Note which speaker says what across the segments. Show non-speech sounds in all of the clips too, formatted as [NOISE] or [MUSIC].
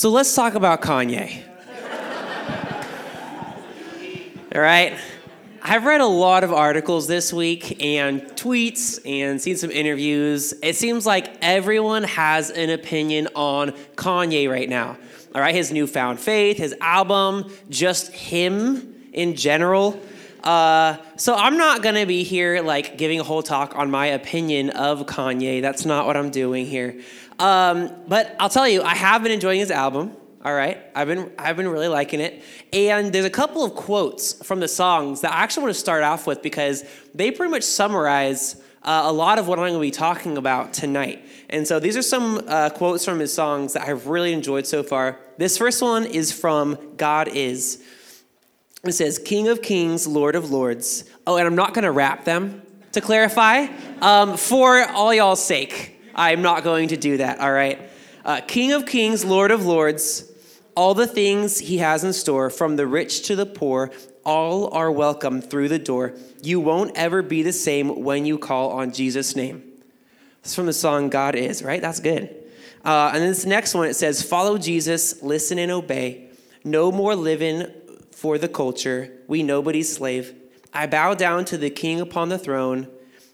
Speaker 1: So let's talk about Kanye. All right. I've read a lot of articles this week and tweets and seen some interviews. It seems like everyone has an opinion on Kanye right now. All right, his newfound faith, his album, just him in general. Uh, so I'm not gonna be here like giving a whole talk on my opinion of Kanye. That's not what I'm doing here. Um, but I'll tell you, I have been enjoying his album. All right, I've been I've been really liking it, and there's a couple of quotes from the songs that I actually want to start off with because they pretty much summarize uh, a lot of what I'm going to be talking about tonight. And so these are some uh, quotes from his songs that I've really enjoyed so far. This first one is from God Is. It says, King of Kings, Lord of Lords. Oh, and I'm not going to rap them to clarify. Um, for all y'all's sake, I'm not going to do that, all right? Uh, King of Kings, Lord of Lords, all the things he has in store, from the rich to the poor, all are welcome through the door. You won't ever be the same when you call on Jesus' name. It's from the song God Is, right? That's good. Uh, and then this next one, it says, Follow Jesus, listen and obey. No more living for the culture. We nobody's slave. I bow down to the king upon the throne.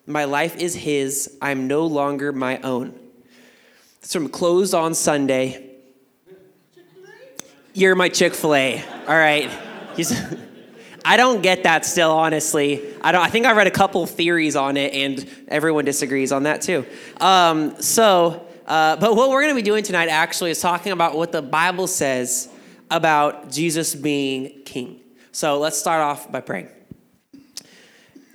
Speaker 1: My life is his. I'm no longer my own. It's from Closed on Sunday. You're my Chick fil A. All right. [LAUGHS] I don't get that still, honestly. I don't. I think I read a couple theories on it, and everyone disagrees on that too. Um, so, uh, but what we're going to be doing tonight actually is talking about what the Bible says about Jesus being King. So let's start off by praying.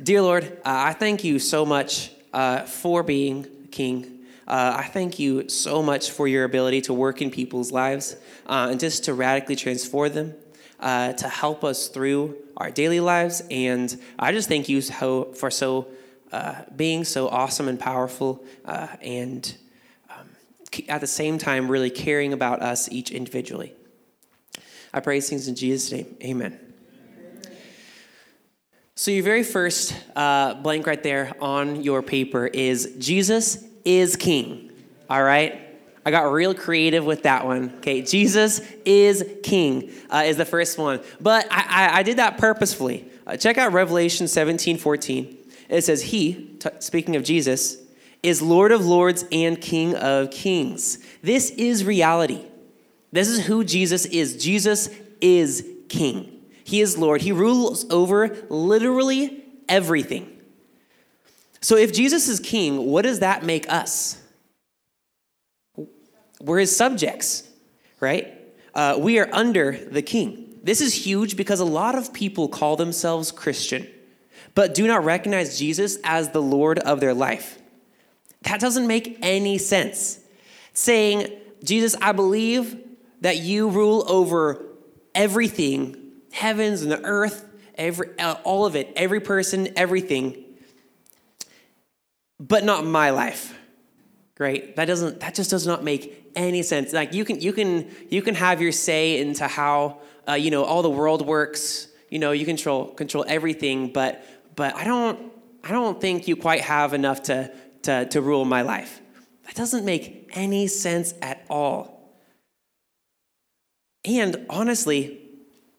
Speaker 1: Dear Lord, uh, I thank you so much uh, for being King. Uh, I thank you so much for your ability to work in people's lives uh, and just to radically transform them, uh, to help us through our daily lives. And I just thank you so, for so uh, being so awesome and powerful, and um, at the same time, really caring about us each individually. I pray these things in Jesus' name. Amen. So, your very first uh, blank right there on your paper is Jesus is king. All right? I got real creative with that one. Okay, Jesus is king uh, is the first one. But I, I, I did that purposefully. Uh, check out Revelation 17 14. It says, He, t- speaking of Jesus, is Lord of lords and King of kings. This is reality. This is who Jesus is. Jesus is king. He is Lord. He rules over literally everything. So if Jesus is king, what does that make us? We're his subjects, right? Uh, we are under the king. This is huge because a lot of people call themselves Christian, but do not recognize Jesus as the Lord of their life. That doesn't make any sense. Saying, Jesus, I believe that you rule over everything, heavens and the earth, every, uh, all of it, every person, everything, but not my life. Great. That doesn't. That just does not make any sense. Like you can you can you can have your say into how uh, you know all the world works. You know you control control everything, but but I don't I don't think you quite have enough to to to rule my life. That doesn't make any sense at all. And honestly,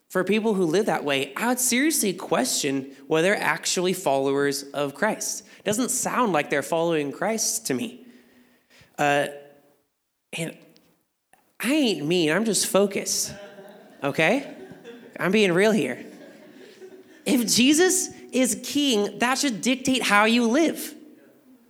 Speaker 1: for people who live that way, I would seriously question whether they're actually followers of Christ. It doesn't sound like they're following Christ to me. Uh, and I ain't mean, I'm just focused, okay? I'm being real here. If Jesus is king, that should dictate how you live.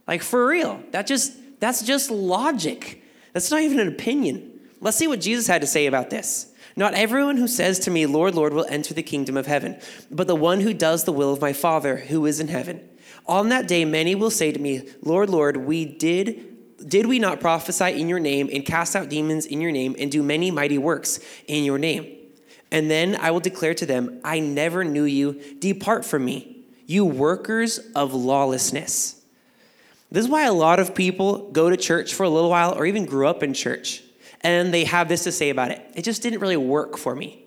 Speaker 1: Like for real. That just that's just logic. That's not even an opinion. Let's see what Jesus had to say about this. Not everyone who says to me, Lord, Lord, will enter the kingdom of heaven, but the one who does the will of my Father who is in heaven. On that day, many will say to me, Lord, Lord, we did. Did we not prophesy in your name and cast out demons in your name and do many mighty works in your name? And then I will declare to them, I never knew you. Depart from me, you workers of lawlessness. This is why a lot of people go to church for a little while or even grew up in church and they have this to say about it. It just didn't really work for me.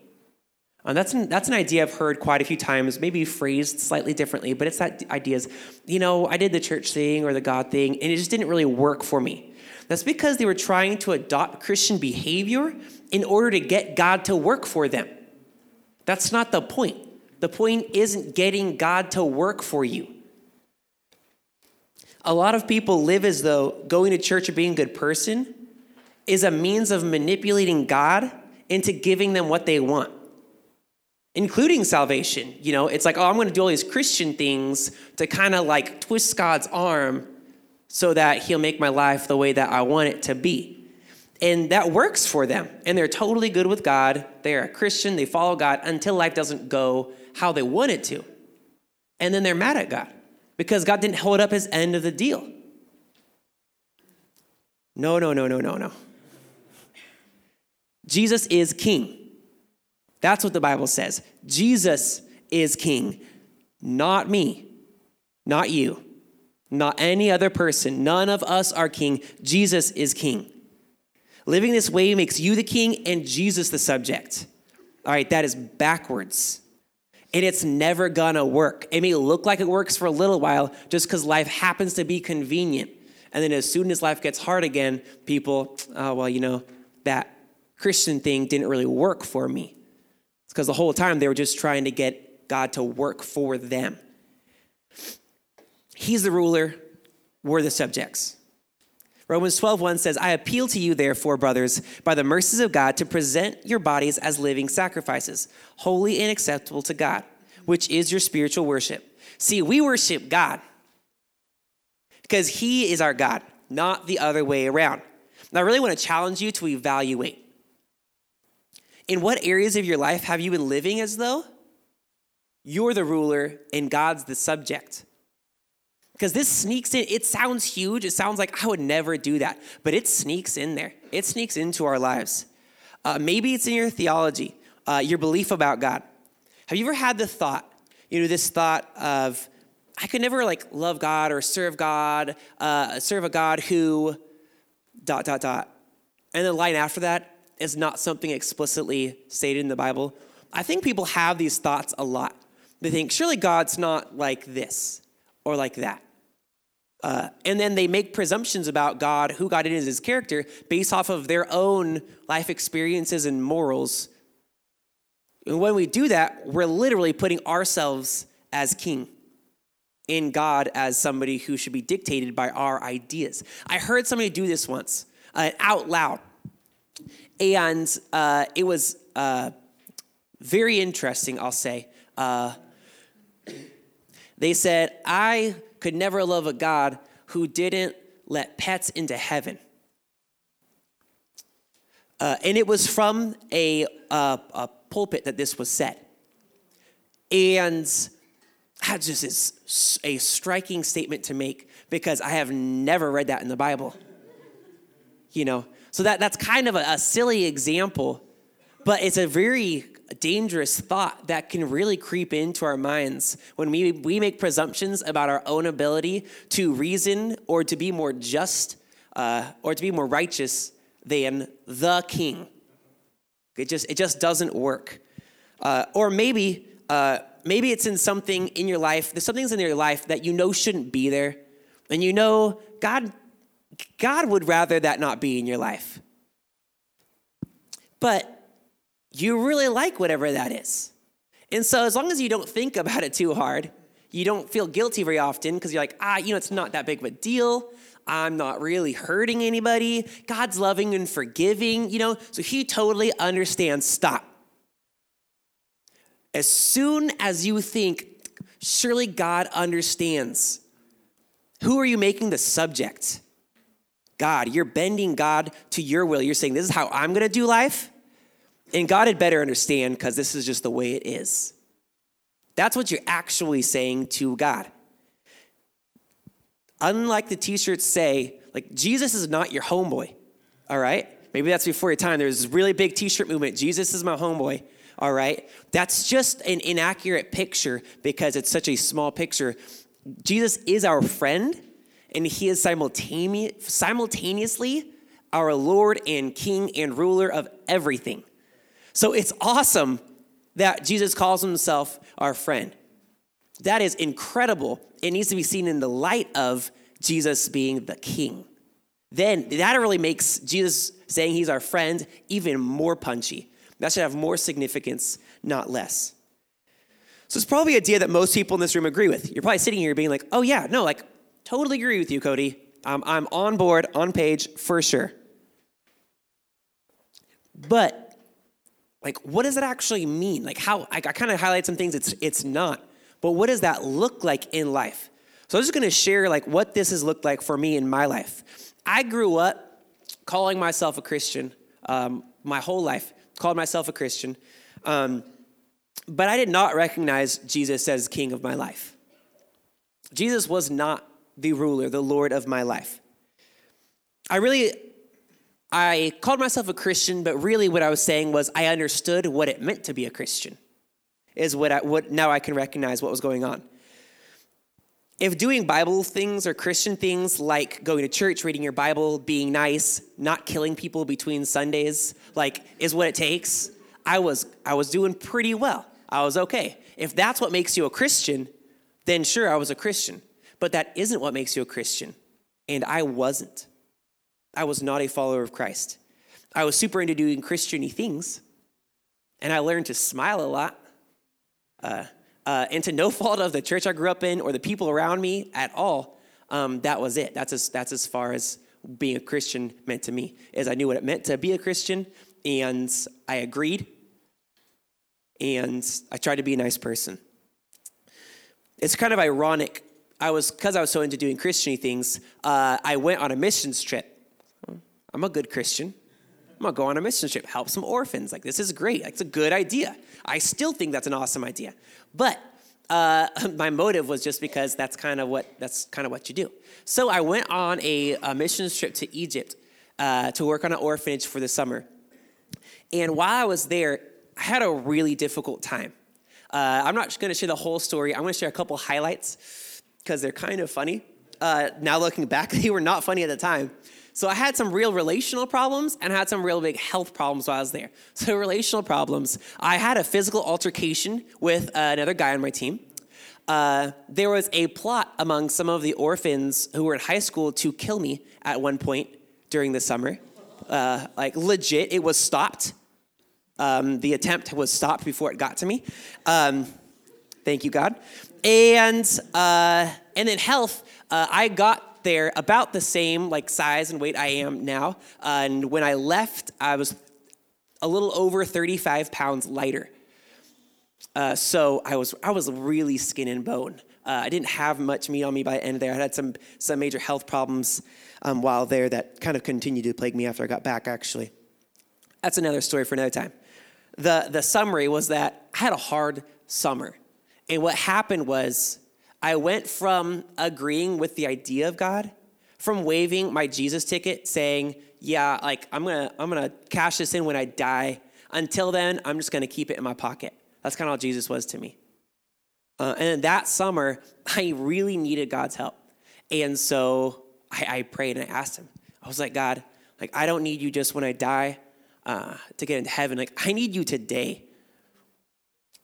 Speaker 1: And that's, an, that's an idea I've heard quite a few times, maybe phrased slightly differently, but it's that idea is, you know, I did the church thing or the God thing, and it just didn't really work for me. That's because they were trying to adopt Christian behavior in order to get God to work for them. That's not the point. The point isn't getting God to work for you. A lot of people live as though going to church or being a good person is a means of manipulating God into giving them what they want including salvation. You know, it's like, oh, I'm going to do all these Christian things to kind of like twist God's arm so that he'll make my life the way that I want it to be. And that works for them. And they're totally good with God. They're a Christian. They follow God until life doesn't go how they want it to. And then they're mad at God because God didn't hold up his end of the deal. No, no, no, no, no, no. Jesus is king. That's what the Bible says. Jesus is king, not me, not you, not any other person. None of us are king. Jesus is king. Living this way makes you the king and Jesus the subject. All right, that is backwards. And it's never gonna work. It may look like it works for a little while just because life happens to be convenient. And then as soon as life gets hard again, people, oh, well, you know, that Christian thing didn't really work for me It's because the whole time they were just trying to get God to work for them. He's the ruler, we're the subjects. Romans 12:1 says, "I appeal to you therefore, brothers, by the mercies of God, to present your bodies as living sacrifices, holy and acceptable to God, which is your spiritual worship." See, we worship God because he is our God, not the other way around. And I really want to challenge you to evaluate in what areas of your life have you been living as though you're the ruler and God's the subject? Because this sneaks in, it sounds huge. It sounds like I would never do that, but it sneaks in there. It sneaks into our lives. Uh, maybe it's in your theology, uh, your belief about God. Have you ever had the thought, you know, this thought of, I could never like love God or serve God, uh, serve a God who, dot, dot, dot. And the line after that, is not something explicitly stated in the Bible. I think people have these thoughts a lot. They think, surely God's not like this or like that. Uh, and then they make presumptions about God, who God is, his character, based off of their own life experiences and morals. And when we do that, we're literally putting ourselves as king in God as somebody who should be dictated by our ideas. I heard somebody do this once uh, out loud. And uh, it was uh, very interesting, I'll say. Uh, they said, I could never love a God who didn't let pets into heaven. Uh, and it was from a, uh, a pulpit that this was said. And that just is a striking statement to make because I have never read that in the Bible. You know, so that, that's kind of a, a silly example, but it's a very dangerous thought that can really creep into our minds when we, we make presumptions about our own ability to reason or to be more just uh, or to be more righteous than the king. It just, it just doesn't work. Uh, or maybe, uh, maybe it's in something in your life, there's something in your life that you know shouldn't be there. And you know, God God would rather that not be in your life. But you really like whatever that is. And so, as long as you don't think about it too hard, you don't feel guilty very often because you're like, ah, you know, it's not that big of a deal. I'm not really hurting anybody. God's loving and forgiving, you know, so He totally understands. Stop. As soon as you think, surely God understands, who are you making the subject? God. You're bending God to your will. You're saying, This is how I'm going to do life. And God had better understand because this is just the way it is. That's what you're actually saying to God. Unlike the t shirts say, like, Jesus is not your homeboy, all right? Maybe that's before your time. There's this really big t shirt movement Jesus is my homeboy, all right? That's just an inaccurate picture because it's such a small picture. Jesus is our friend and he is simultaneously our Lord and King and ruler of everything. So it's awesome that Jesus calls himself our friend. That is incredible. It needs to be seen in the light of Jesus being the king. Then that really makes Jesus saying he's our friend even more punchy. That should have more significance, not less. So it's probably an idea that most people in this room agree with. You're probably sitting here being like, oh, yeah, no, like, totally agree with you, Cody. Um, I'm on board, on page, for sure. But, like, what does it actually mean? Like, how, I, I kind of highlight some things it's, it's not. But what does that look like in life? So I'm just gonna share, like, what this has looked like for me in my life. I grew up calling myself a Christian um, my whole life, called myself a Christian. Um, but I did not recognize Jesus as king of my life. Jesus was not the ruler, the Lord of my life. I really, I called myself a Christian, but really what I was saying was I understood what it meant to be a Christian, is what I, what now I can recognize what was going on. If doing Bible things or Christian things like going to church, reading your Bible, being nice, not killing people between Sundays, like is what it takes, I was I was doing pretty well. I was okay. If that's what makes you a Christian, then sure I was a Christian. But that isn't what makes you a Christian. And I wasn't. I was not a follower of Christ. I was super into doing Christiany things, and I learned to smile a lot. Uh, uh, and to no [LAUGHS] fault of the church I grew up in or the people around me at all, um, that was it. That's as, that's as far as being a Christian meant to me, is I knew what it meant to be a Christian, and I agreed, and I tried to be a nice person. It's kind of ironic. I was because I was so into doing Christiany things. Uh, I went on a missions trip. I'm a good Christian. I'm gonna go on a mission trip, help some orphans. Like this is great. It's a good idea. I still think that's an awesome idea. But uh, [LAUGHS] my motive was just because that's kind of what that's kind of what you do. So I went on a, a missions trip to Egypt uh, to work on an orphanage for the summer. And while I was there, I had a really difficult time. Uh, I'm not going to share the whole story. I'm going to share a couple highlights because they're kind of funny. Uh, now looking back, [LAUGHS] they were not funny at the time. So I had some real relational problems and had some real big health problems while I was there. [LAUGHS] So, relational problems I had a physical altercation with uh, another guy on my team. Uh, there was a plot among some of the orphans who were in high school to kill me at one point during the summer. Uh, like, legit, it was stopped. Um, the attempt was stopped before it got to me. Um, thank you, God. And, uh, and then health, uh, I got there about the same like size and weight I am now. Uh, and when I left, I was a little over 35 pounds lighter. Uh, so I was I was really skin and bone. Uh, I didn't have much meat on me by the end of there. I had some some major health problems um, while there that kind of continued to plague me after I got back. Actually, that's another story for another time. the The summary was that I had a hard summer, and what happened was I went from agreeing with the idea of God, from waving my Jesus ticket, saying, "Yeah, like I'm gonna I'm gonna cash this in when I die." Until then, I'm just gonna keep it in my pocket. That's kind of how Jesus was to me. Uh, and that summer, [LAUGHS] I really needed God's help, and so I, I, prayed and I asked Him. I was like, God, like I don't need you just when I die uh, to get into heaven. Like I need you today.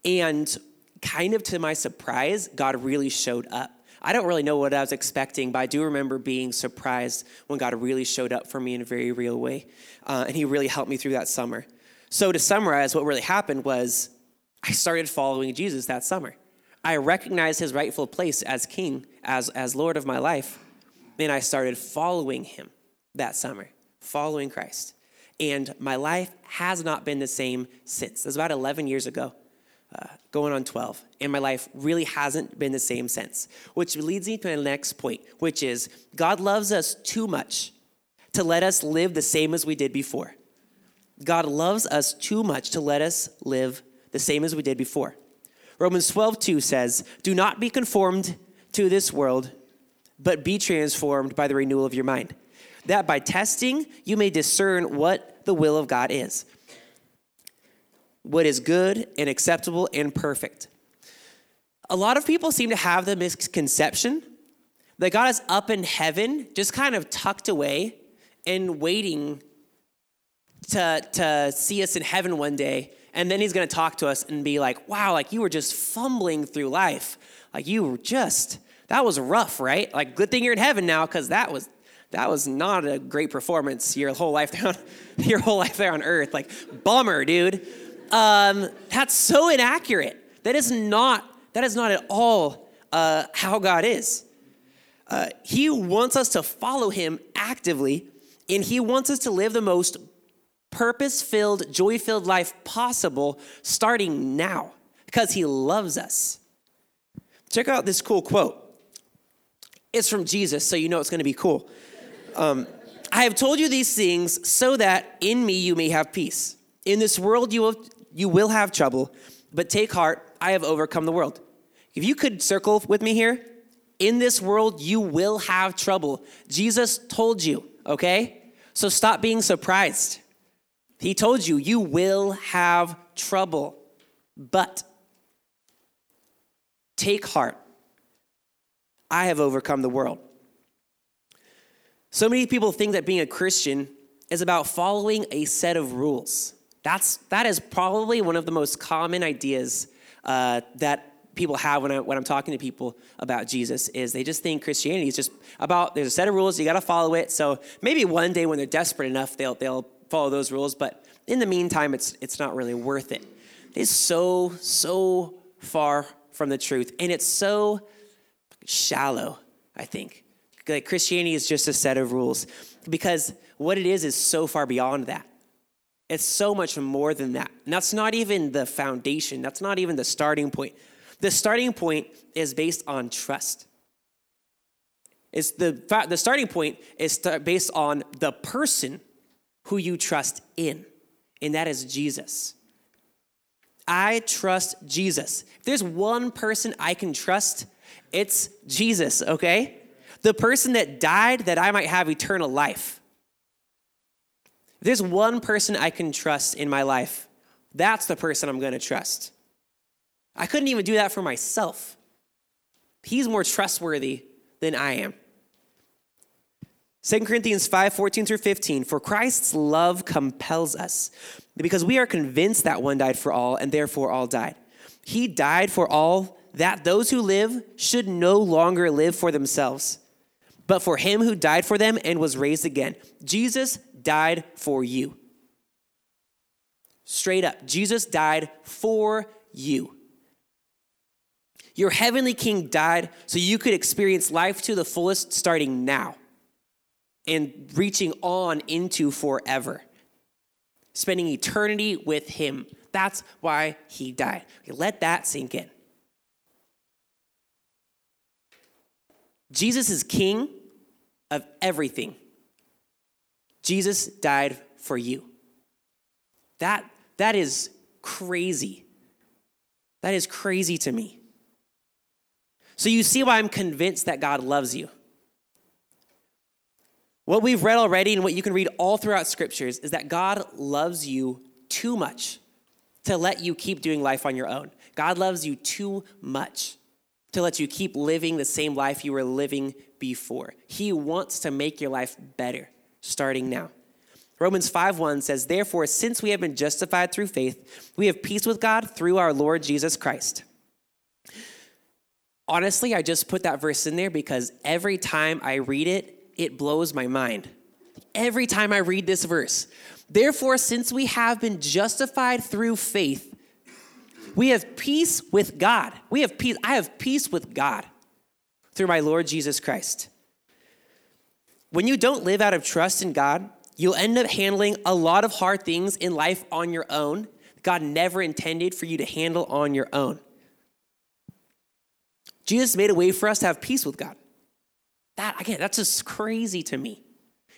Speaker 1: And kind of to my surprise, God really showed up. I don't really know what I was expecting, but I do remember being surprised when God really showed up for me in a very real way. Uh, and He really helped me through that summer. So, to summarize, what really happened was I started following Jesus that summer. I recognized His rightful place as King, as, as Lord of my life. And I started following Him that summer, following Christ. And my life has not been the same since. It was about 11 years ago uh, going on 12, and my life really hasn't been the same since. Which leads me to my next point, which is God loves us too much to let us live the same as we did before. God loves us too much to let us live the same as we did before. Romans 12, 2 says, Do not be conformed to this world, but be transformed by the renewal of your mind, that by testing you may discern what the will of God is what is good and acceptable and perfect. A lot of people seem to have the misconception that God is up in heaven, just kind of tucked away and waiting to, to see us in heaven one day And then he's going to talk to us and be like, wow, like you were just fumbling through life. Like you were just, that was rough, right? Like good thing you're in heaven now because that was, that was not a great performance your whole life [LAUGHS] on, your whole life there on earth. Like bummer, dude. Um, that's so inaccurate. That is not, that is not at all uh, how God is. Uh, he wants us to follow him actively, and he wants us to live the most purpose filled, joy filled life possible starting now because he loves us. Check out this cool quote. It's from Jesus, so you know it's going to be cool. Um, I have told you these things so that in me you may have peace. In this world you will, you will have trouble, but take heart, I have overcome the world. If you could circle with me here, in this world you will have trouble. Jesus told you, okay? So stop being surprised. He told you, you will have trouble, but take heart. I have overcome the world. So many people think that being a Christian is about following a set of rules. That's, that is probably one of the most common ideas uh, that people have when, I, when I'm talking to people about Jesus is they just think Christianity is just about there's a set of rules you got to follow it. So maybe one day when they're desperate enough they'll they'll follow those rules, but in the meantime it's it's not really worth it. It's so so far from the truth and it's so shallow, I think. Like Christianity is just a set of rules because what it is is so far beyond that. It's so much more than that. And that's not even the foundation, that's not even the starting point. The starting point is based on trust. It's the, the starting point is based on the person who you trust in, and that is Jesus. I trust Jesus. If there's one person I can trust, it's Jesus, okay? The person that died that I might have eternal life. If there's one person I can trust in my life, that's the person I'm going to trust. I couldn't even do that for myself. He's more trustworthy than I am. 2 Corinthians 5 14 through 15. For Christ's love compels us, because we are convinced that one died for all, and therefore all died. He died for all, that those who live should no longer live for themselves, but for him who died for them and was raised again. Jesus died for you. Straight up, Jesus died for you. Your heavenly king died so you could experience life to the fullest starting now and reaching on into forever, spending eternity with him. That's why he died. Let that sink in. Jesus is king of everything. Jesus died for you. That, that is crazy. That is crazy to me. So you see why I'm convinced that God loves you. What we've read already and what you can read all throughout scriptures is that God loves you too much to let you keep doing life on your own. God loves you too much to let you keep living the same life you were living before. He wants to make your life better starting now. Romans 5:1 says, "Therefore, since we have been justified through faith, we have peace with God through our Lord Jesus Christ." Honestly, I just put that verse in there because every time I read it, it blows my mind. Every time I read this verse. Therefore, since we have been justified through faith, we have peace with God. We have peace. I have peace with God through my Lord Jesus Christ. When you don't live out of trust in God, you'll end up handling a lot of hard things in life on your own. God never intended for you to handle on your own. Jesus made a way for us to have peace with God. That, again, that's just crazy to me.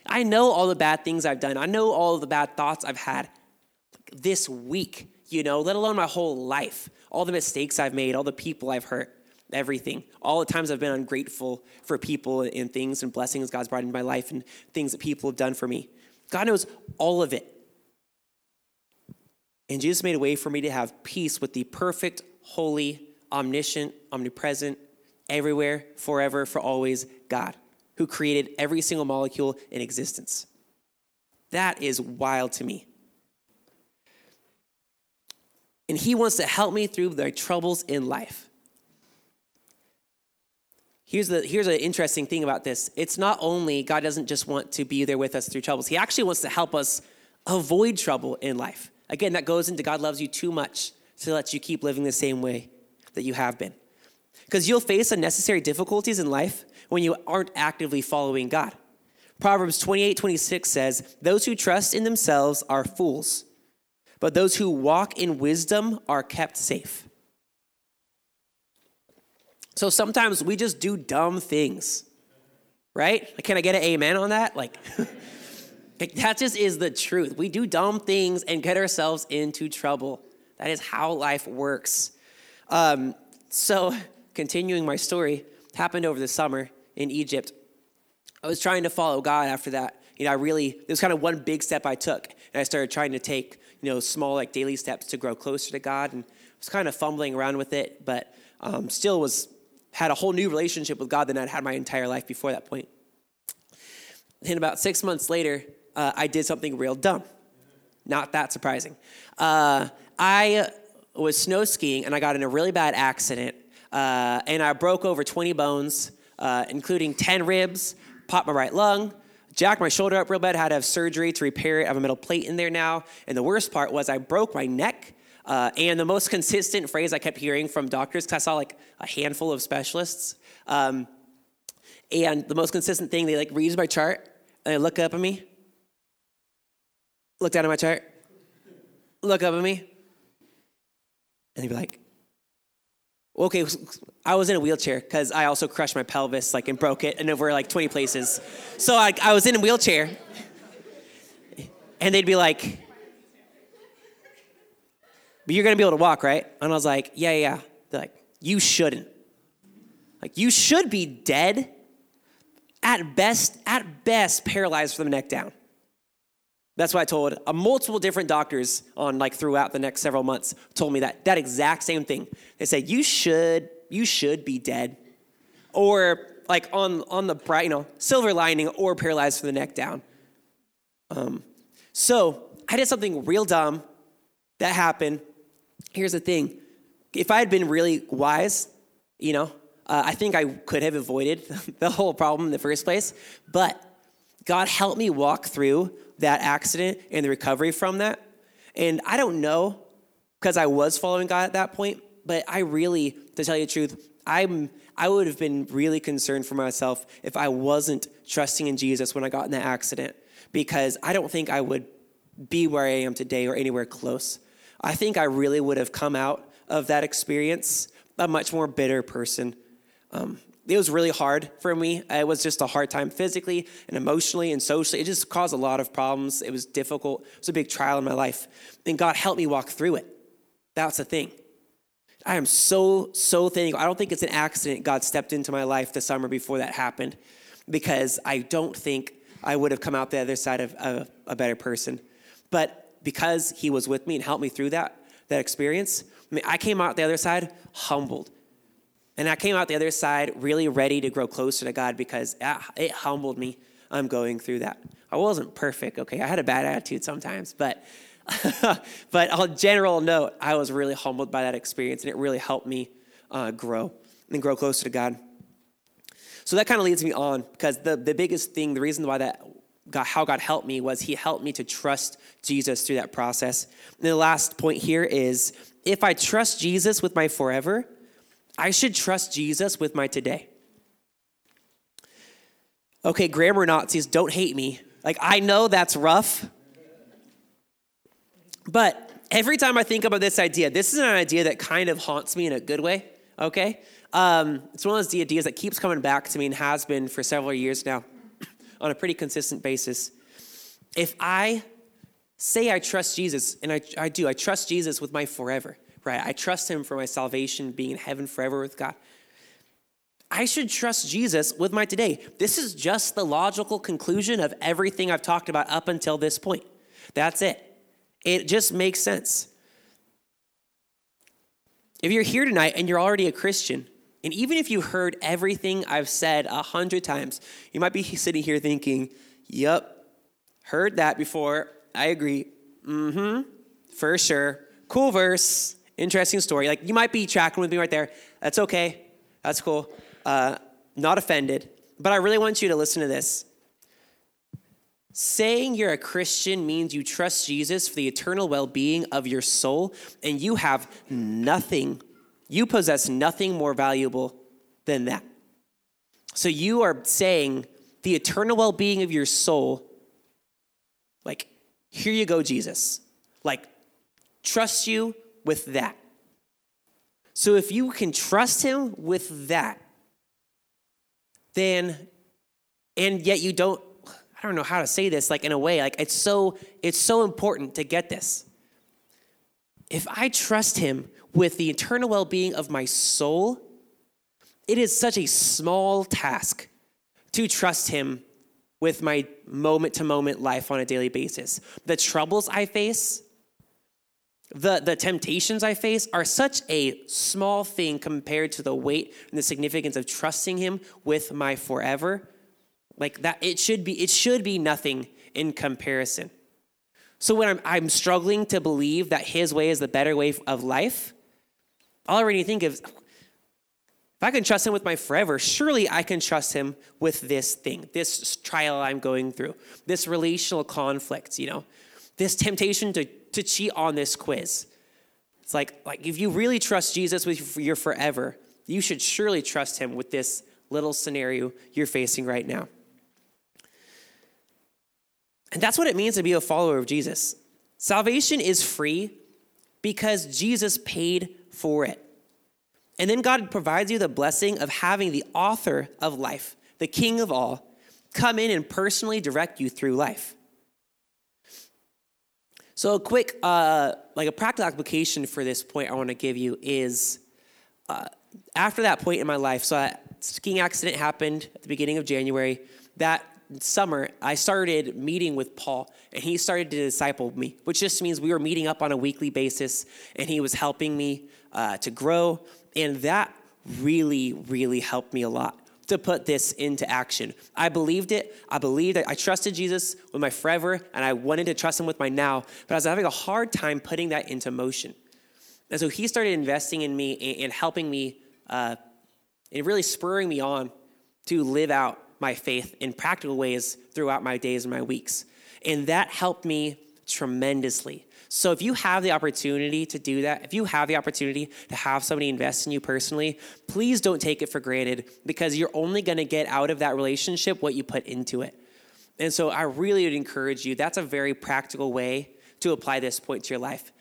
Speaker 1: I know all the bad things I've done. I know all the bad thoughts I've had this week, you know, let alone my whole life. All the mistakes I've made, all the people I've hurt, everything. All the times I've been ungrateful for people and things and blessings God's brought into my life and things that people have done for me. God knows all of it. And Jesus made a way for me to have peace with the perfect, holy, omniscient, omnipresent, everywhere, forever, for always God who created every single molecule in existence. That is wild to me. And He wants to help me through the troubles in life. Here's, the, here's an interesting thing about this it's not only God doesn't just want to be there with us through troubles, He actually wants to help us avoid trouble in life. Again, that goes into God loves you too much to let you keep living the same way that you have been. Because you'll face unnecessary difficulties in life when you aren't actively following God. Proverbs 28 26 says, Those who trust in themselves are fools, but those who walk in wisdom are kept safe. So sometimes we just do dumb things, right? Can I get an amen on that? [LAUGHS] Like, that just is the truth. We do dumb things and get ourselves into trouble. That is how life works. Um, so, [LAUGHS] continuing my story, happened over the summer in Egypt. I was trying to follow God after that. You know, I really, there was kind of one big step I took, and I started trying to take, you know, small, like daily steps to grow closer to God, and I was kind of fumbling around with it, but um, still was, had a whole new relationship with God than I'd had my entire life before that point. Then about six months later, uh, I did something real dumb. Not that surprising. Uh, I was snow skiing and I got in a really bad accident, uh, and I broke over 20 bones, uh, including 10 ribs, popped my right lung, jacked my shoulder up real bad, had to have surgery to repair it. I have a metal plate in there now. And the worst part was I broke my neck. Uh, and the most consistent phrase I kept hearing from doctors, because I saw like a handful of specialists, um, and the most consistent thing, they like read my chart and they look up at me, look down at my chart, look up at me, and they'd be like, okay, I was in a wheelchair because I also crushed my pelvis, like, and broke it, and over like 20 places. So I, I was in a wheelchair, and they'd be like, but you're gonna be able to walk, right? And I was like, yeah, yeah. They're like, you shouldn't. Like, you should be dead. At best, at best, paralyzed from the neck down. That's what I told uh, multiple different doctors on like throughout the next several months told me that that exact same thing. They said you should you should be dead, or like on on the bright you know silver lining or paralyzed from the neck down. Um, so I did something real dumb that happened. Here's the thing: if I had been really wise, you know, uh, I think I could have avoided [LAUGHS] the whole problem in the first place. But God helped me walk through that accident and the recovery from that. And I don't know because I was following God at that point, but I really, to tell you the truth, I'm I would have been really concerned for myself if I wasn't trusting in Jesus when I got in that accident because I don't think I would be where I am today or anywhere close. I think I really would have come out of that experience a much more bitter person. Um, it was really hard for me. It was just a hard time physically and emotionally and socially. It just caused a lot of problems. It was difficult. It was a big trial in my life. And God helped me walk through it. That's the thing. I am so, so thankful. I don't think it's an accident God stepped into my life the summer before that happened because I don't think I would have come out the other side of a, a better person. But because He was with me and helped me through that, that experience, I, mean, I came out the other side humbled and I came out the other side really ready to grow closer to God because it humbled me. I'm going through that. I wasn't perfect, okay? I had a bad attitude sometimes, but [LAUGHS] but on a general note, I was really humbled by that experience, and it really helped me uh, grow and grow closer to God. So that kind of leads me on because the, the biggest thing, the reason why that God, how God helped me was He helped me to trust Jesus through that process. And the last point here is if I trust Jesus with my forever, I should trust Jesus with my today. Okay, grammar Nazis, don't hate me. Like, I know that's rough. But every time I think about this idea, this is an idea that kind of haunts me in a good way, okay? Um, it's one of those ideas that keeps coming back to me and has been for several years now on a pretty consistent basis. If I say I trust Jesus, and I, I do, I trust Jesus with my forever, right? I trust him for my salvation, being in heaven forever with God. I should trust Jesus with my today. This is just the logical conclusion of everything I've talked about up until this point. That's it. It just makes sense. If you're here tonight and you're already a Christian, and even if you heard everything I've said a hundred times, you might be [LAUGHS] sitting here thinking, Yep, heard that before. I agree. Mm hmm, for sure cool verse, interesting story. Like you might be tracking with me right there. That's okay. That's cool. Uh, not offended. But I really want you to listen to this. Saying you're a Christian means you trust Jesus for the eternal well being of your soul, and you have nothing, you possess nothing more valuable than that. So you are saying the eternal well being of your soul, like, here you go, Jesus. Like, trust you with that. So if you can trust him with that, then, and yet you don't, I don't know how to say this, like in a way, like it's so, it's so important to get this. If I trust him with the eternal well being of my soul, it is such a small task to trust him with my moment to moment life on a daily basis. The troubles I face, the, the temptations I face are such a small thing compared to the weight and the significance of trusting him with my forever. Like that, it should be, it should be nothing in comparison. So when I'm, I'm struggling to believe that his way is the better way of life, all I already think of, if I can trust him with my forever, surely I can trust him with this thing, this trial I'm going through, this relational conflict, you know, this temptation to to cheat on this quiz. It's like, like if you really trust Jesus with your forever, you should surely trust him with this little scenario you're facing right now. And that's what it means to be a follower of Jesus. Salvation is free because Jesus paid for it. And then God provides you the blessing of having the author of life, the king of all, come in and personally direct you through life. So, a quick, uh, like a practical application for this point I want to give you is uh, after that point in my life, so that skiing accident happened at the beginning of January. That summer, I started meeting with Paul, and he started to disciple me, which just means we were meeting up on a weekly basis, and he was helping me uh, to grow. And that really, really helped me a lot to put this into action. I believed it. I believed it. I trusted Jesus with my forever, and I wanted to trust him with my now, but I was having a hard time putting that into motion. And so he started investing in me and helping me uh, and really spurring me on to live out my faith in practical ways throughout my days and my weeks. And that helped me tremendously. So if you have the opportunity to do that, if you have the opportunity to have somebody invest in you personally, please don't take it for granted because you're only going to get out of that relationship what you put into it. And so I really would encourage you, that's a very practical way to apply this point to your life.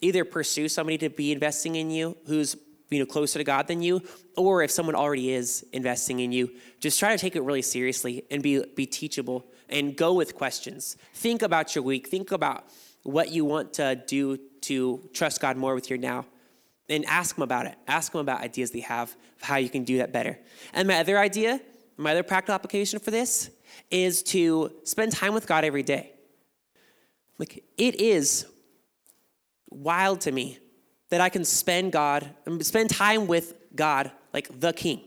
Speaker 1: Either pursue somebody to be investing in you who's you know closer to God than you, or if someone already is investing in you, just try to take it really seriously and be be teachable and go with questions. Think about your week. Think about what you want to do to trust God more with your now. And ask Him about it. Ask Him about ideas they have of how you can do that better. And my other idea, my other practical application for this is to spend time with God every day. Like, it is wild to me that I can spend God, spend time with God like the King.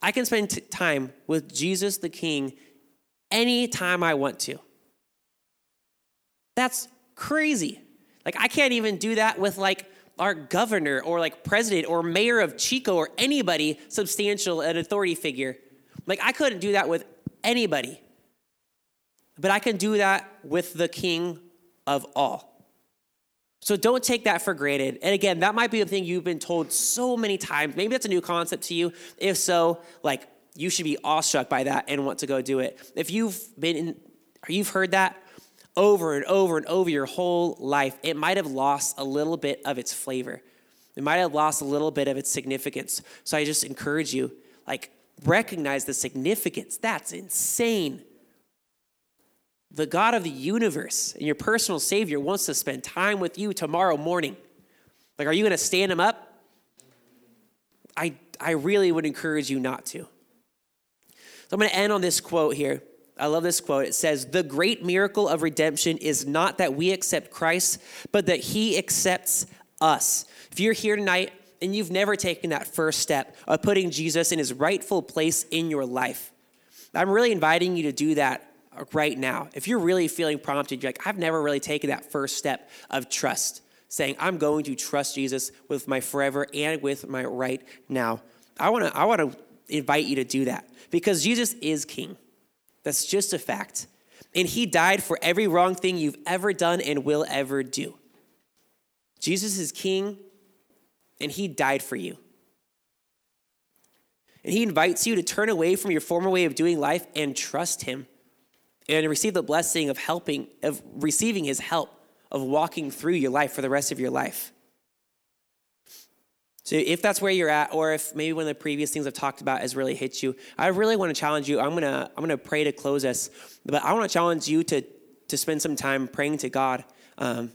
Speaker 1: I can spend t- time with Jesus the King anytime I want to. That's crazy. Like, I can't even do that with like our governor or like president or mayor of Chico or anybody substantial, an authority figure. Like, I couldn't do that with anybody. But I can do that with the king of all. So don't take that for granted. And again, that might be a thing you've been told so many times. Maybe that's a new concept to you. If so, like you should be awestruck by that and want to go do it. If you've been in, or you've heard that, over and over and over your whole life, it might have lost a little bit of its flavor. It might have lost a little bit of its significance. So I just encourage you, like, recognize the significance. That's insane. The God of the universe and your personal Savior wants to spend time with you tomorrow morning. Like, are you going to stand him up? I, I really would encourage you not to. So I'm going to end on this quote here. I love this quote. It says, The great miracle of redemption is not that we accept Christ, but that he accepts us. If you're here tonight and you've never taken that first step of putting Jesus in his rightful place in your life, I'm really inviting you to do that right now. If you're really feeling prompted, you're like, I've never really taken that first step of trust. saying, I'm going to trust Jesus with my forever and with my right now. I want to I want to invite you to do that because Jesus is king. That's just a fact. And he died for every wrong thing you've ever done and will ever do. Jesus is king and he died for you. And he invites you to turn away from your former way of doing life and trust him and receive the blessing of helping, of receiving his help, of walking through your life for the rest of your life. So if that's where you're at, or if maybe one of the previous things I've talked about has really hit you, I really want to challenge you. I'm gonna I'm gonna pray to close us, but I want to challenge you to to spend some time praying to God. Um,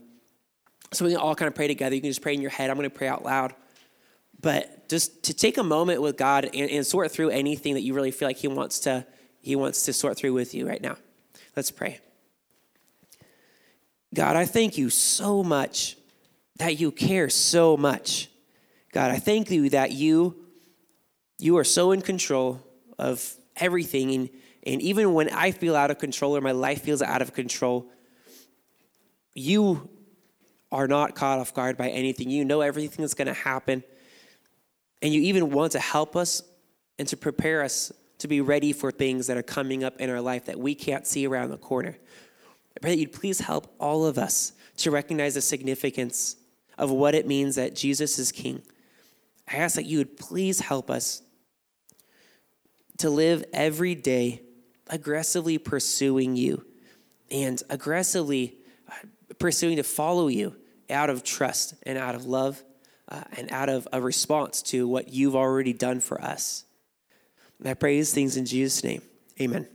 Speaker 1: so we can all kind of pray together. You can just pray in your head. I'm gonna pray out loud, but just to take a moment with God and, and sort through anything that you really feel like He wants to He wants to sort through with you right now. Let's pray. God, I thank you so much that you care so much God, I thank you that you you are so in control of everything and, and even when I feel out of control or my life feels out of control, you are not caught off guard by anything. You know everything that's going to happen. And you even want to help us and to prepare us to be ready for things that are coming up in our life that we can't see around the corner. I pray that you'd please help all of us to recognize the significance of what it means that Jesus is King I ask that you would please help us to live every day aggressively pursuing you and aggressively uh, pursuing to follow you out of trust and out of love uh, and out of a response to what you've already done for us. And I pray these things in Jesus' name. Amen.